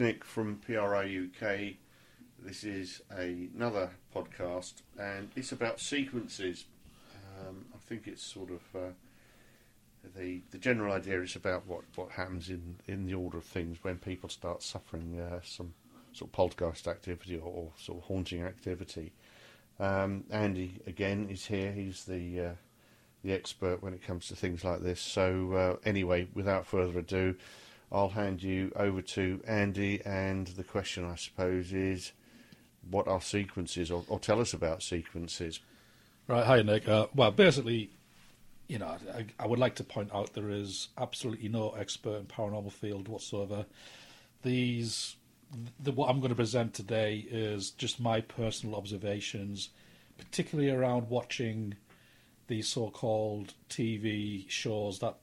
Nick from PRA UK. This is a, another podcast, and it's about sequences. Um, I think it's sort of uh, the the general idea is about what, what happens in, in the order of things when people start suffering uh, some sort of poltergeist activity or, or sort of haunting activity. Um, Andy again is here. He's the uh, the expert when it comes to things like this. So uh, anyway, without further ado, I'll hand you over to Andy. And the question, I suppose, is what are sequences, or, or tell us about sequences. Right, hi Nick. Uh, well, basically, you know, I, I, would like to point out there is absolutely no expert in paranormal field whatsoever. These, the, what I'm going to present today is just my personal observations, particularly around watching these so-called TV shows that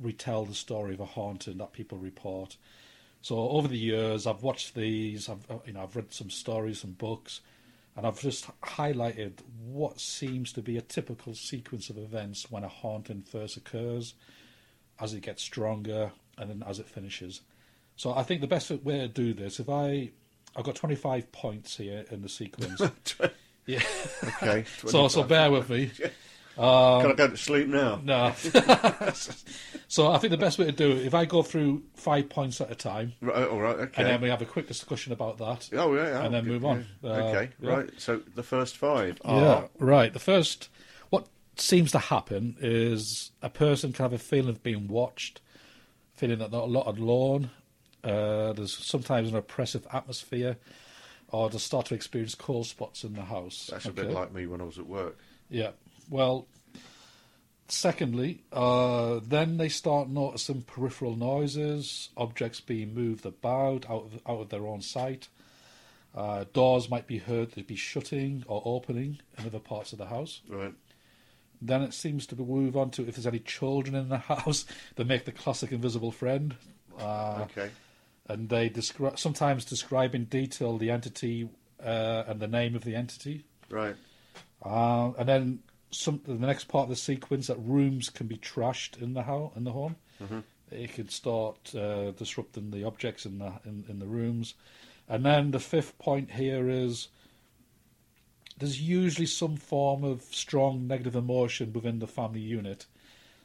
retell the story of a haunting that people report. So over the years, I've watched these. I've uh, you know I've read some stories, some books, and I've just highlighted what seems to be a typical sequence of events when a haunting first occurs, as it gets stronger, and then as it finishes. So I think the best way to do this, if I, I've got 25 points here in the sequence. yeah. Okay. so so bear with me. Um, Can I go to sleep now? No. so I think the best way to do it, if I go through five points at a time, right, all right, okay, and then we have a quick discussion about that. Oh yeah, yeah and then move on. Uh, okay, yeah. right. So the first five. Are... Yeah, right. The first, what seems to happen is a person can have a feeling of being watched, feeling that they're a lot alone. Uh, there's sometimes an oppressive atmosphere, or they start to experience cold spots in the house. That's okay. a bit like me when I was at work. Yeah. Well, secondly, uh, then they start noticing peripheral noises, objects being moved about out of, out of their own sight. Uh, doors might be heard to be shutting or opening in other parts of the house. Right. Then it seems to move on to if there's any children in the house, they make the classic invisible friend. Uh, okay. And they describe sometimes describe in detail the entity uh, and the name of the entity. Right. Uh, and then some the next part of the sequence that rooms can be trashed in the home in the home. Mm-hmm. It could start uh, disrupting the objects in the in, in the rooms, and then the fifth point here is there's usually some form of strong negative emotion within the family unit.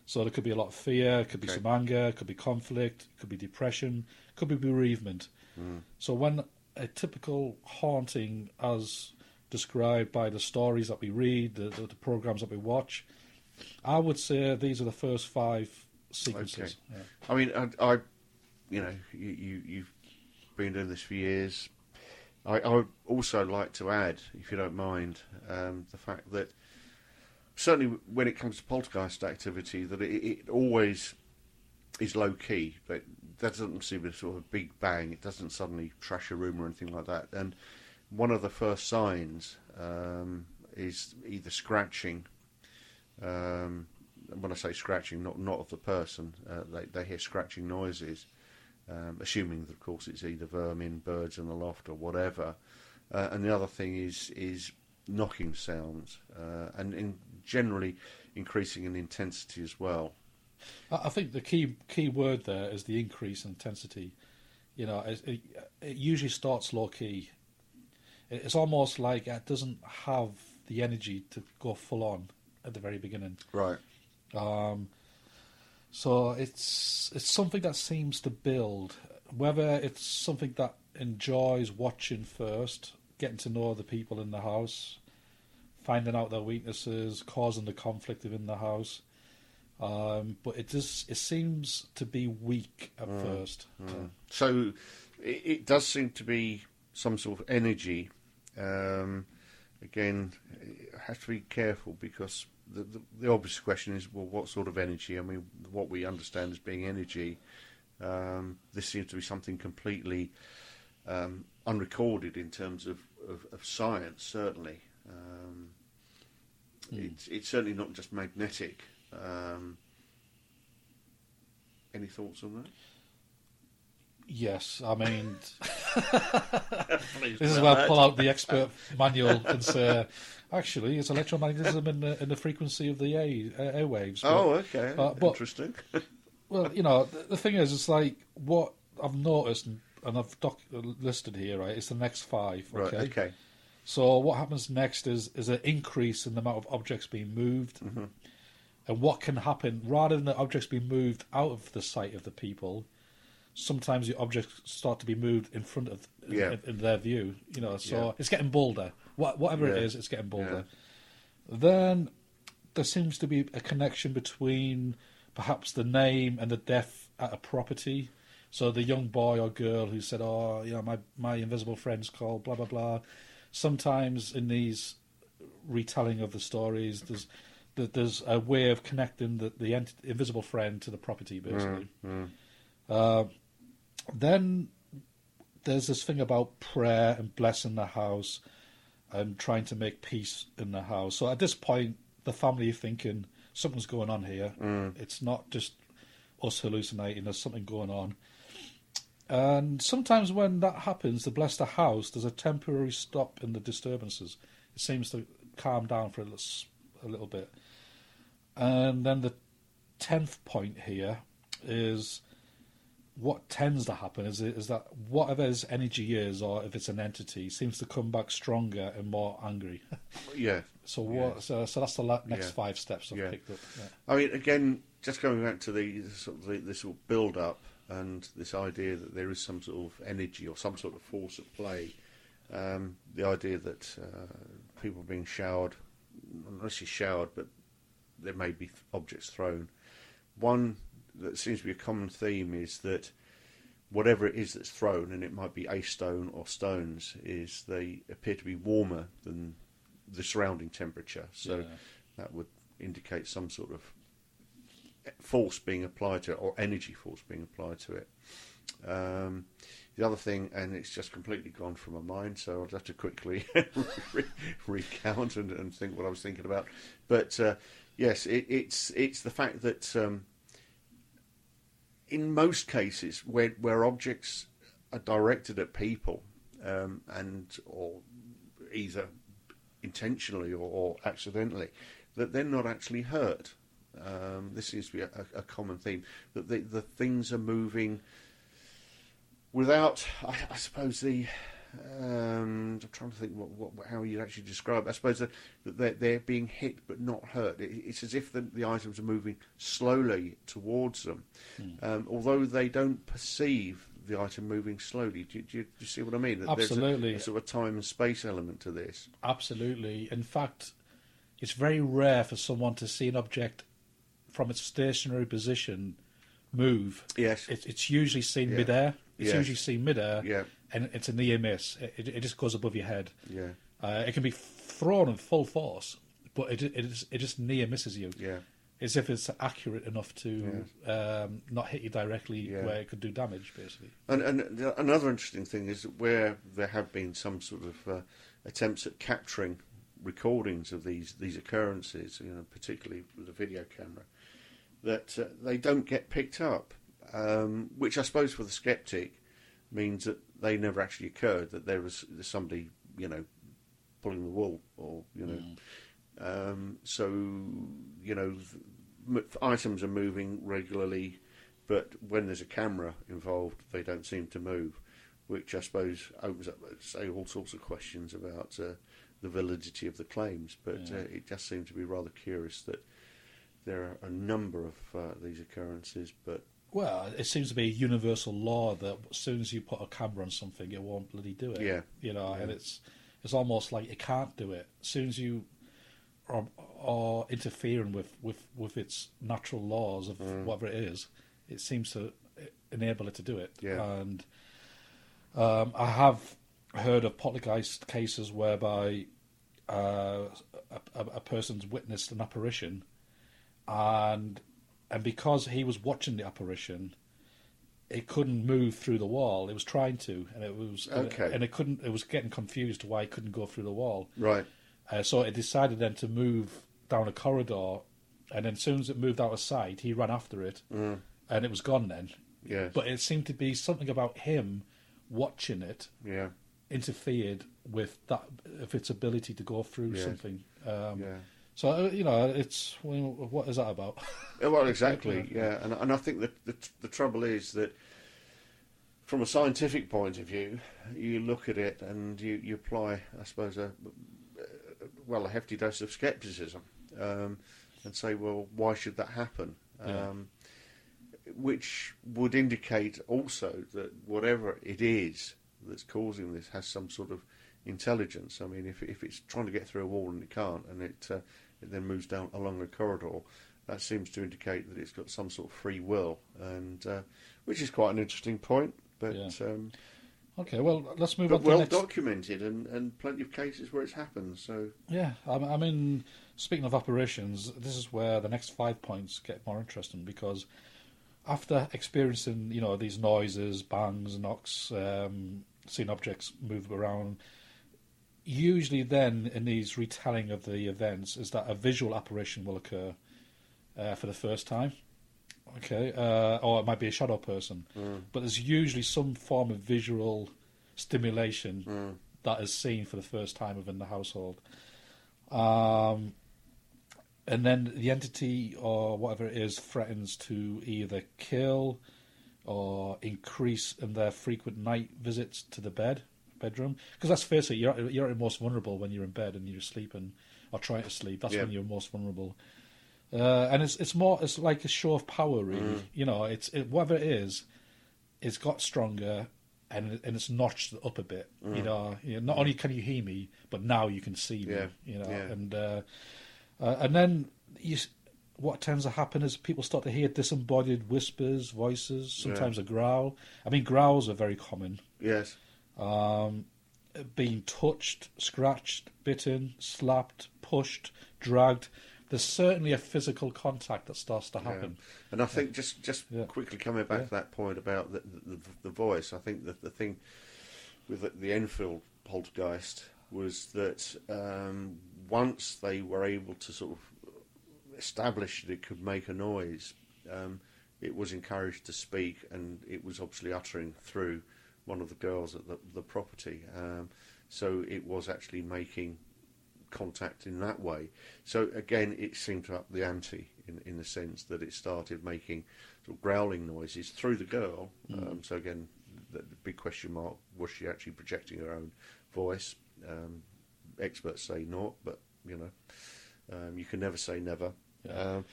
So there could be a lot of fear, could be okay. some anger, could be conflict, could be depression, could be bereavement. Mm. So when a typical haunting as described by the stories that we read, the, the, the programs that we watch. I would say these are the first five sequences. Okay. Yeah. I mean, I, I, you know, you, you you've been doing this for years. I, I would also like to add, if you don't mind, um, the fact that certainly when it comes to poltergeist activity, that it, it always is low key, but that doesn't seem a sort of a big bang. It doesn't suddenly trash a room or anything like that. And one of the first signs um, is either scratching. Um, when I say scratching, not not of the person, uh, they they hear scratching noises, um, assuming that of course it's either vermin, birds in the loft, or whatever. Uh, and the other thing is is knocking sounds, uh, and in generally increasing in intensity as well. I think the key key word there is the increase in intensity. You know, it, it, it usually starts low key it's almost like it doesn't have the energy to go full on at the very beginning. Right. Um, so it's it's something that seems to build. Whether it's something that enjoys watching first, getting to know the people in the house, finding out their weaknesses, causing the conflict within the house. Um, but it does it seems to be weak at mm, first. Mm. So it, it, does seem to be some sort of energy um, again, you have to be careful because the, the, the, obvious question is, well, what sort of energy? I mean, what we understand as being energy. Um, this seems to be something completely um, unrecorded in terms of, of, of science, certainly. Mm. It's, it's, certainly not just magnetic. Um, any thoughts on that? Yes, I mean, this is where I pull out the expert manual and say, actually, it's electromagnetism in the, in the frequency of the air, airwaves. But, oh, okay, uh, but, interesting. well, you know, the, the, thing is, it's like what I've noticed and I've doc- listed here, right? It's the next five. Right. Okay. Okay. So what happens next is is an increase in the amount of objects being moved, and what can happen rather than the objects being moved out of the sight of the people. Sometimes the objects start to be moved in front of Yeah. in, in their view. You know, so Yeah. it's getting bolder. What, whatever it Yeah. is, it's getting bolder. Then there seems to be a connection between perhaps the name and the death at a property. So the young boy or girl who said, "Oh, you know, my my invisible friend's called blah blah blah." Sometimes in these retelling of the stories, there's there's a way of connecting the the ent- invisible friend to the property, basically. Uh, then there's this thing about prayer and blessing the house and trying to make peace in the house. So at this point, the family are thinking something's going on here. Mm. It's not just us hallucinating. There's something going on. And sometimes when that happens, the bless the house, there's a temporary stop in the disturbances. It seems to calm down for a little, a little bit. And then the tenth point here is what tends to happen is is that whatever his energy is, or if it's an entity, seems to come back stronger and more angry. Yeah. So what? So, so that's the la- next Yeah. five steps I've Yeah. picked up. Yeah. I mean, again, just going back to the sort of the, the sort of build up and this idea that there is some sort of energy or some sort of force at play. Um, the idea that uh, people are being showered, not necessarily showered, but there may be objects thrown. One that seems to be a common theme is that whatever it is that's thrown, and it might be a stone or stones, is they appear to be warmer than the surrounding temperature. So Yeah. that would indicate some sort of force being applied to it or energy force being applied to it. Um, the other thing, and it's just completely gone from my mind, so I'll have to quickly re- recount and, and think what I was thinking about. But uh, yes, it, it's it's the fact that um, in most cases where where objects are directed at people um, and or either intentionally or, or accidentally, that they're not actually hurt. Um, this seems to be a, a, common theme that the, the things are moving without, I, I suppose, the. Um, I'm trying to think what, what how you'd actually describe. it. I suppose that, they're, they're being hit but not hurt. It, it's as if the, the items are moving slowly towards them, um, although they don't perceive the item moving slowly. Do, you- do, you, do you see what I mean? That there's a- a sort of time and space element to this. Absolutely. In fact, it's very rare for someone to see an object from its stationary position move. Yes. It, it's usually seen Yeah. midair. It's Yes. usually seen midair, Yeah. and it's a near miss. It, it, it just goes above your head. Yeah. Uh, it can be thrown in full force, but it it, is, it just near misses you. Yeah. As if it's accurate enough to um, not hit you directly Yeah. where it could do damage, basically. And, and the- another interesting thing is that where there have been some sort of uh, attempts at capturing recordings of these these occurrences, you know, particularly with a video camera, that uh, they don't get picked up, um, which I suppose for the skeptic means that they never actually occurred. That there was somebody, you know, pulling the wool, or you know, um, so you know, m- items are moving regularly, but when there's a camera involved, they don't seem to move, which I suppose opens up, say, all sorts of questions about uh, the validity of the claims. But Yeah. uh, it just seems to be rather curious that there are a number of uh, these occurrences, but Well, it seems to be a universal law that as soon as you put a camera on something, it won't bloody do it. Yeah. you know, and it's it's almost like it can't do it. As soon as you are, are interfering with, with, with its natural laws of Mm. whatever it is, it seems to enable it to do it. Yeah. And um, I have heard of poltergeist cases whereby uh, a, a person's witnessed an apparition, and and because he was watching the apparition, it couldn't move through the wall. It was trying to, and it was Okay. and it couldn't. It was getting confused why it couldn't go through the wall. right, Uh, so it decided then to move down a corridor, and then as soon as it moved out of sight, he ran after it, and it was gone then. yeah, But it seemed to be something about him watching it yeah, interfered with that of its ability to go through Yeah. something. Um, yeah. So uh, you know, it's what is that about? Well, exactly. Yeah, and and I think that the the trouble is that from a scientific point of view, you look at it and you, you apply, I suppose, a well a hefty dose of scepticism, um, and say, well, why should that happen? Yeah. Um, which would indicate also that whatever it is that's causing this has some sort of intelligence. I mean, if if it's trying to get through a wall and it can't, and it uh, it then moves down along a corridor, that seems to indicate that it's got some sort of free will, and uh, which is quite an interesting point. But Yeah. um, Okay, well, let's move on well next. documented, and, and plenty of cases where it's happened. So Yeah, I, I mean, speaking of apparitions, this is where the next five points get more interesting because after experiencing, you know, these noises, bangs, knocks, um, seeing objects move around, usually then in these retelling of the events is that a visual apparition will occur uh, for the first time. Okay, uh, or it might be a shadow person, but there's usually some form of visual stimulation that is seen for the first time within the household. Um, and then the entity or whatever it is threatens to either kill or increase in their frequent night visits to the bed bedroom. Because let's face it, you're you're most vulnerable when you're in bed and you're sleeping or trying to sleep. That's Yeah. when you're most vulnerable. Uh, and it's it's more it's like a show of power, really. Mm. You know, it's it, whatever it is, it's got stronger. And, and it's notched up a bit, you know. You know, Not only can you hear me, but now you can see me. Mm. Yeah, You know, yeah. and uh, uh, and then you, what tends to happen is people start to hear disembodied whispers, voices, sometimes a growl. I mean, growls are very common. yes, Um, being touched, scratched, bitten, slapped, pushed, dragged. There's certainly a physical contact that starts to happen. And I think just just Yeah. quickly coming back Yeah. to that point about the, the, the voice, I think that the thing with the, the Enfield poltergeist was that um, once they were able to sort of establish that it could make a noise, um, it was encouraged to speak, and it was obviously uttering through one of the girls at the, the property. Um, so it was actually making contact in that way. So again, it seemed to up the ante in in the sense that it started making sort of growling noises through the girl. Um, so again, the, the big question mark was she actually projecting her own voice? Um, experts say not, but you know, um, you can never say never. Yeah. Um,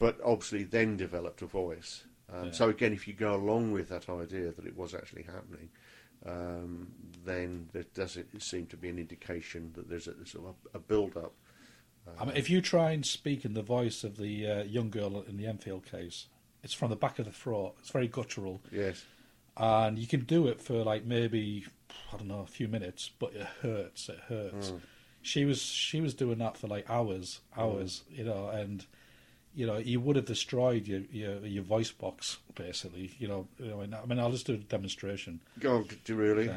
but obviously, then developed a voice. Um, Yeah. So again, if you go along with that idea that it was actually happening, um, then there does it seem to be an indication that there's a sort of a, a build-up. I mean, if you try and speak in the voice of the uh, young girl in the Enfield case, it's from the back of the throat. It's very guttural. Yes, and you can do it for like maybe I don't know a few minutes, but it hurts. It hurts. She was she was doing that for like hours, hours, you know, and you know you would have destroyed your your, your voice box basically. You know, you know, I mean I'll just do a demonstration. go on, do you really?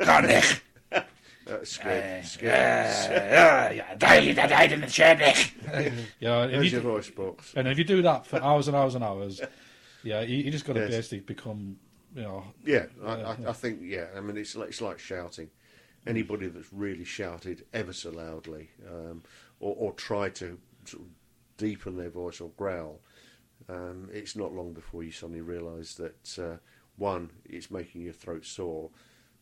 Okay. Uh, scared, scared. yeah, died in the chair, Nick. Yeah, and There's if your you, voice box. and if you do that for hours and hours and hours, yeah, you, you just got to Yes. basically become, you know, Yeah, I, Yeah, I, yeah. I think yeah. I mean, it's like it's like shouting. Anybody that's really shouted ever so loudly, um, or, or tried to sort of deepen their voice or growl, um, it's not long before you suddenly realise that uh, one, it's making your throat sore,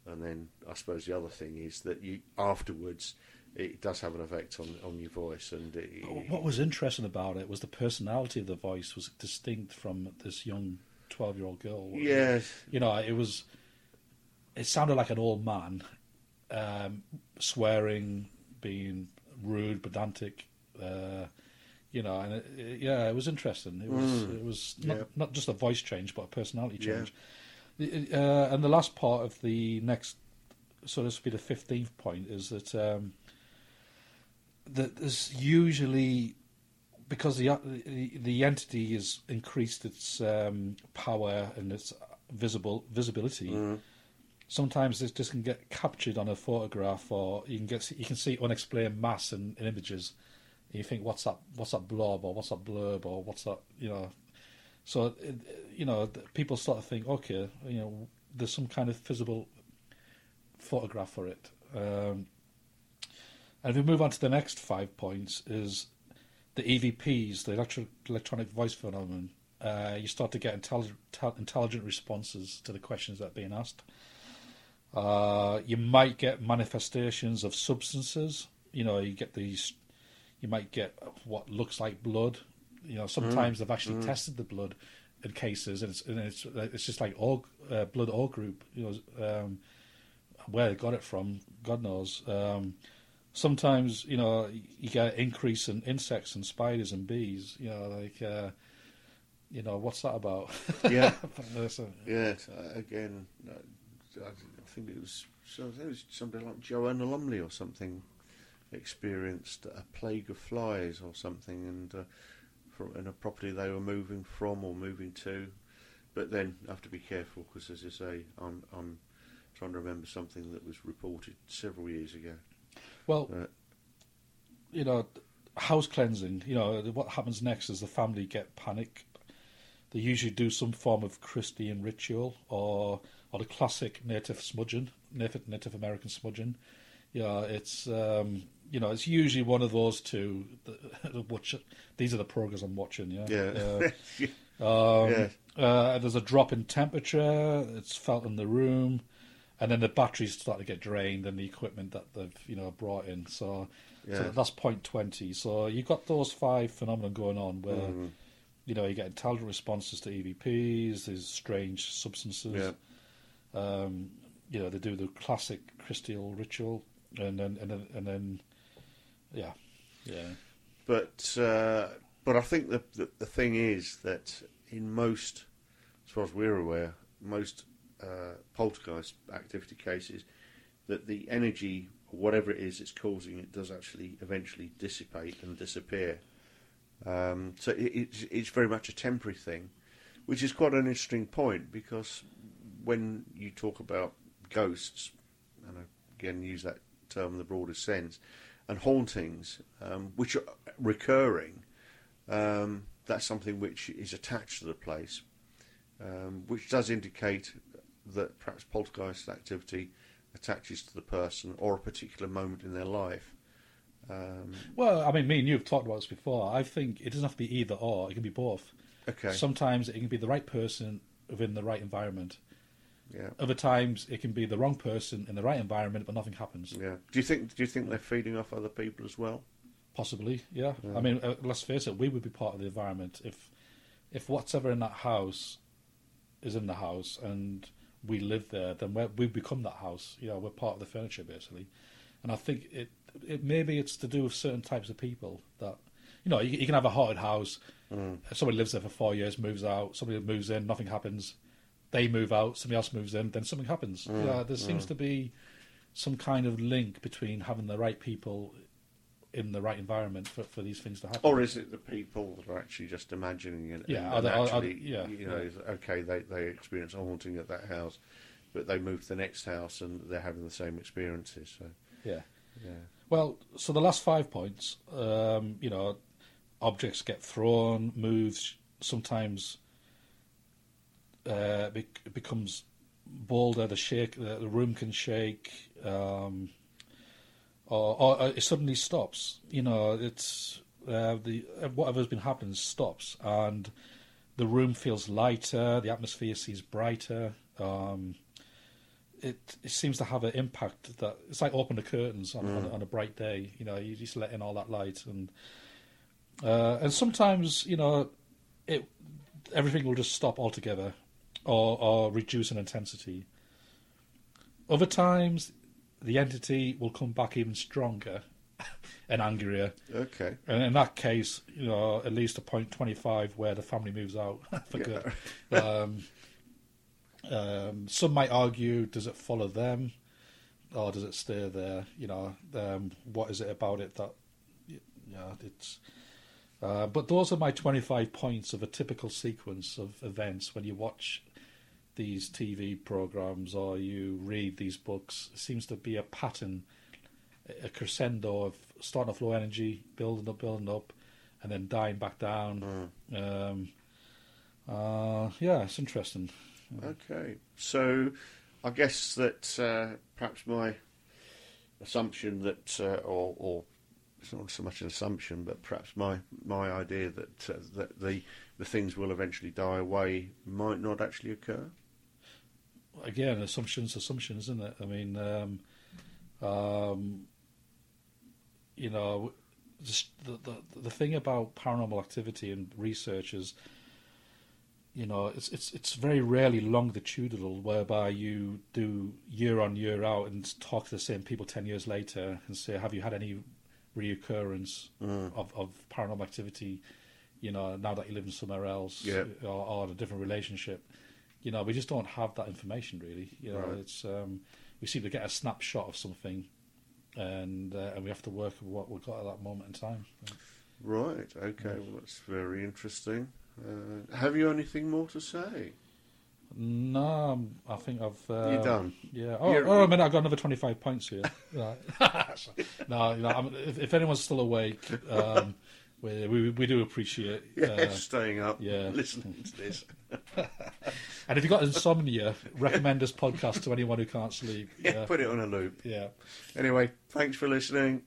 and then I suppose the other thing is that you afterwards it does have an effect on, on your voice, and it, What was interesting about it was the personality of the voice was distinct from this young twelve-year-old girl. yes, you know, it was. It sounded like an old man, um, swearing, being rude, pedantic. Uh, you know, and it, it- yeah, it was interesting. It was it was not, yeah. not just a voice change, but a personality change. The- Uh, and the last part of the next, so this will be the fifteenth point, is that um, that there's usually because the the, the entity has increased its um, power and its visible visibility. Sometimes this, this can get captured on a photograph, or you can get you can see unexplained mass in, in images. You think, what's that? What's that blob, or what's that blurb, or what's that? You know. So you know, people start to think, okay, you know, there's some kind of visible photograph for it. Um, and if we move on to the next five points, is the EVPs, the electro- electronic voice phenomenon. uh, you start to get intelligent, tel- intelligent responses to the questions that are being asked. Uh, you might get manifestations of substances. You know, you get these. You might get what looks like blood. You know, sometimes they've actually tested the blood in cases, and it's and it's it's just like all uh, blood all group. You know, um, where they got it from, God knows. Um, sometimes you know you get an increase in insects and spiders and bees. You know, like uh, you know what's that about? Yeah. Yes, uh, again, uh, I think it was, so I think it was somebody like Joanna Lumley or something experienced a plague of flies or something, and uh, from in a property they were moving from or moving to. But then I have to be careful because, as I say, I'm I'm trying to remember something that was reported several years ago. well, Uh, you know, house cleansing. You know, what happens next is the family get panic. They usually do some form of Christian ritual or or the classic native smudging, native Native American smudging. Yeah, it's um, you know it's usually one of those two. That, which these are the programs I'm watching. Yeah, yeah, Uh, um, Yeah. uh, there's a drop in temperature. It's felt in the room, and then the batteries start to get drained, and the equipment that they've you know brought in. So, so Yeah. that's point twenty. So you've got those five phenomena going on where Mm. you know you get intelligent responses to EVPs. There's strange substances. yeah. Um, you know they do the classic Christial ritual, and then and then and then yeah, yeah. But uh, but I think the, the the thing is that in most, as far as we're aware, most uh, poltergeist activity cases, that the energy, whatever it is it's causing it, does actually eventually dissipate and disappear. Um, so it, it's it's very much a temporary thing, which is quite an interesting point because when you talk about ghosts, and I again use that term in the broadest sense, and hauntings, um, which are recurring, um, that's something which is attached to the place, um, which does indicate that perhaps poltergeist activity attaches to the person or a particular moment in their life. Um, Well, I mean, me and you have talked about this before. I think it doesn't have to be either or; it can be both. okay. Sometimes it can be the right person within the right environment. Yeah. Other times it can be the wrong person in the right environment, but nothing happens. Yeah. Do you think? Do you think they're feeding off other people as well? Possibly, yeah. Yeah. I mean, uh, let's face it, we would be part of the environment if, if whatever in that house, is in the house and we live there, then we we become that house. You know, we're part of the furniture basically. And I think it, it maybe it's to do with certain types of people that, you know, you, you can have a haunted house. Mm. Somebody lives there for four years, moves out. Somebody moves in, nothing happens. They move out, somebody else moves in, then something happens. Mm, Yeah, there seems mm. to be some kind of link between having the right people in the right environment for, for these things to happen. Or is it the people that are actually just imagining it? Yeah, and, and they- are- are- actually, yeah, you know, yeah. okay, they they experience a haunting at that house, but they move to the next house and they're having the same experiences. So, yeah. yeah, Well, so the last five points, um, you know, objects get thrown, moves, sometimes uh, it becomes bolder, the shake, the, the room can shake, um, or, or it suddenly stops. You know, it's uh, the whatever's been happening stops, and the room feels lighter, the atmosphere seems brighter. Um, it it seems to have an impact that it's like open the curtains on, on, Mm. on a bright day. You know, you just let in all that light, and uh, and sometimes you know it everything will just stop altogether, or or reduce in intensity. Other times, the entity will come back even stronger and angrier, okay, and in that case, you know, at least a point twenty five where the family moves out for good. Um, um, some might argue, does it follow them, or does it stay there? You know, um, what is it about it that, yeah, it's. Uh, but those are my twenty-five points of a typical sequence of events when you watch these TV programs or you read these books. It seems to be a pattern, a crescendo of starting off low energy, building up, building up, and then dying back down. Mm. Um, uh, yeah, it's interesting. okay. So, I guess that uh, perhaps my assumption that, uh, or, or it's not so much an assumption, but perhaps my my idea that uh, that the the things will eventually die away might not actually occur. Again, assumptions, assumptions, isn't it? I mean, um, um, you know, just the, the the thing about paranormal activity and research is, you know, it's it's it's very rarely longitudinal, whereby you do year on year out and talk to the same people ten years later and say, have you had any reoccurrence Mm. of of paranormal activity? You know, now that you live in somewhere else, Yeah. or, or a different relationship, you know, we just don't have that information really. You know, Right. it's um, we seem to get a snapshot of something, and uh, and we have to work with what we've got at that moment in time. Right. Okay. Well, that's very interesting. Uh, have you anything more to say? No, um, I think I've. Uh, You're done. Yeah. Oh, You're- oh, I mean, I've got another twenty-five points here. right. no, you know, I'm, if, if anyone's still awake, um, we, we we do appreciate. Yeah, Uh, staying up, yeah. listening to this. and if you've got insomnia, recommend this podcast to anyone who can't sleep. Yeah, Yeah. put it on a loop. Yeah. Anyway, thanks for listening.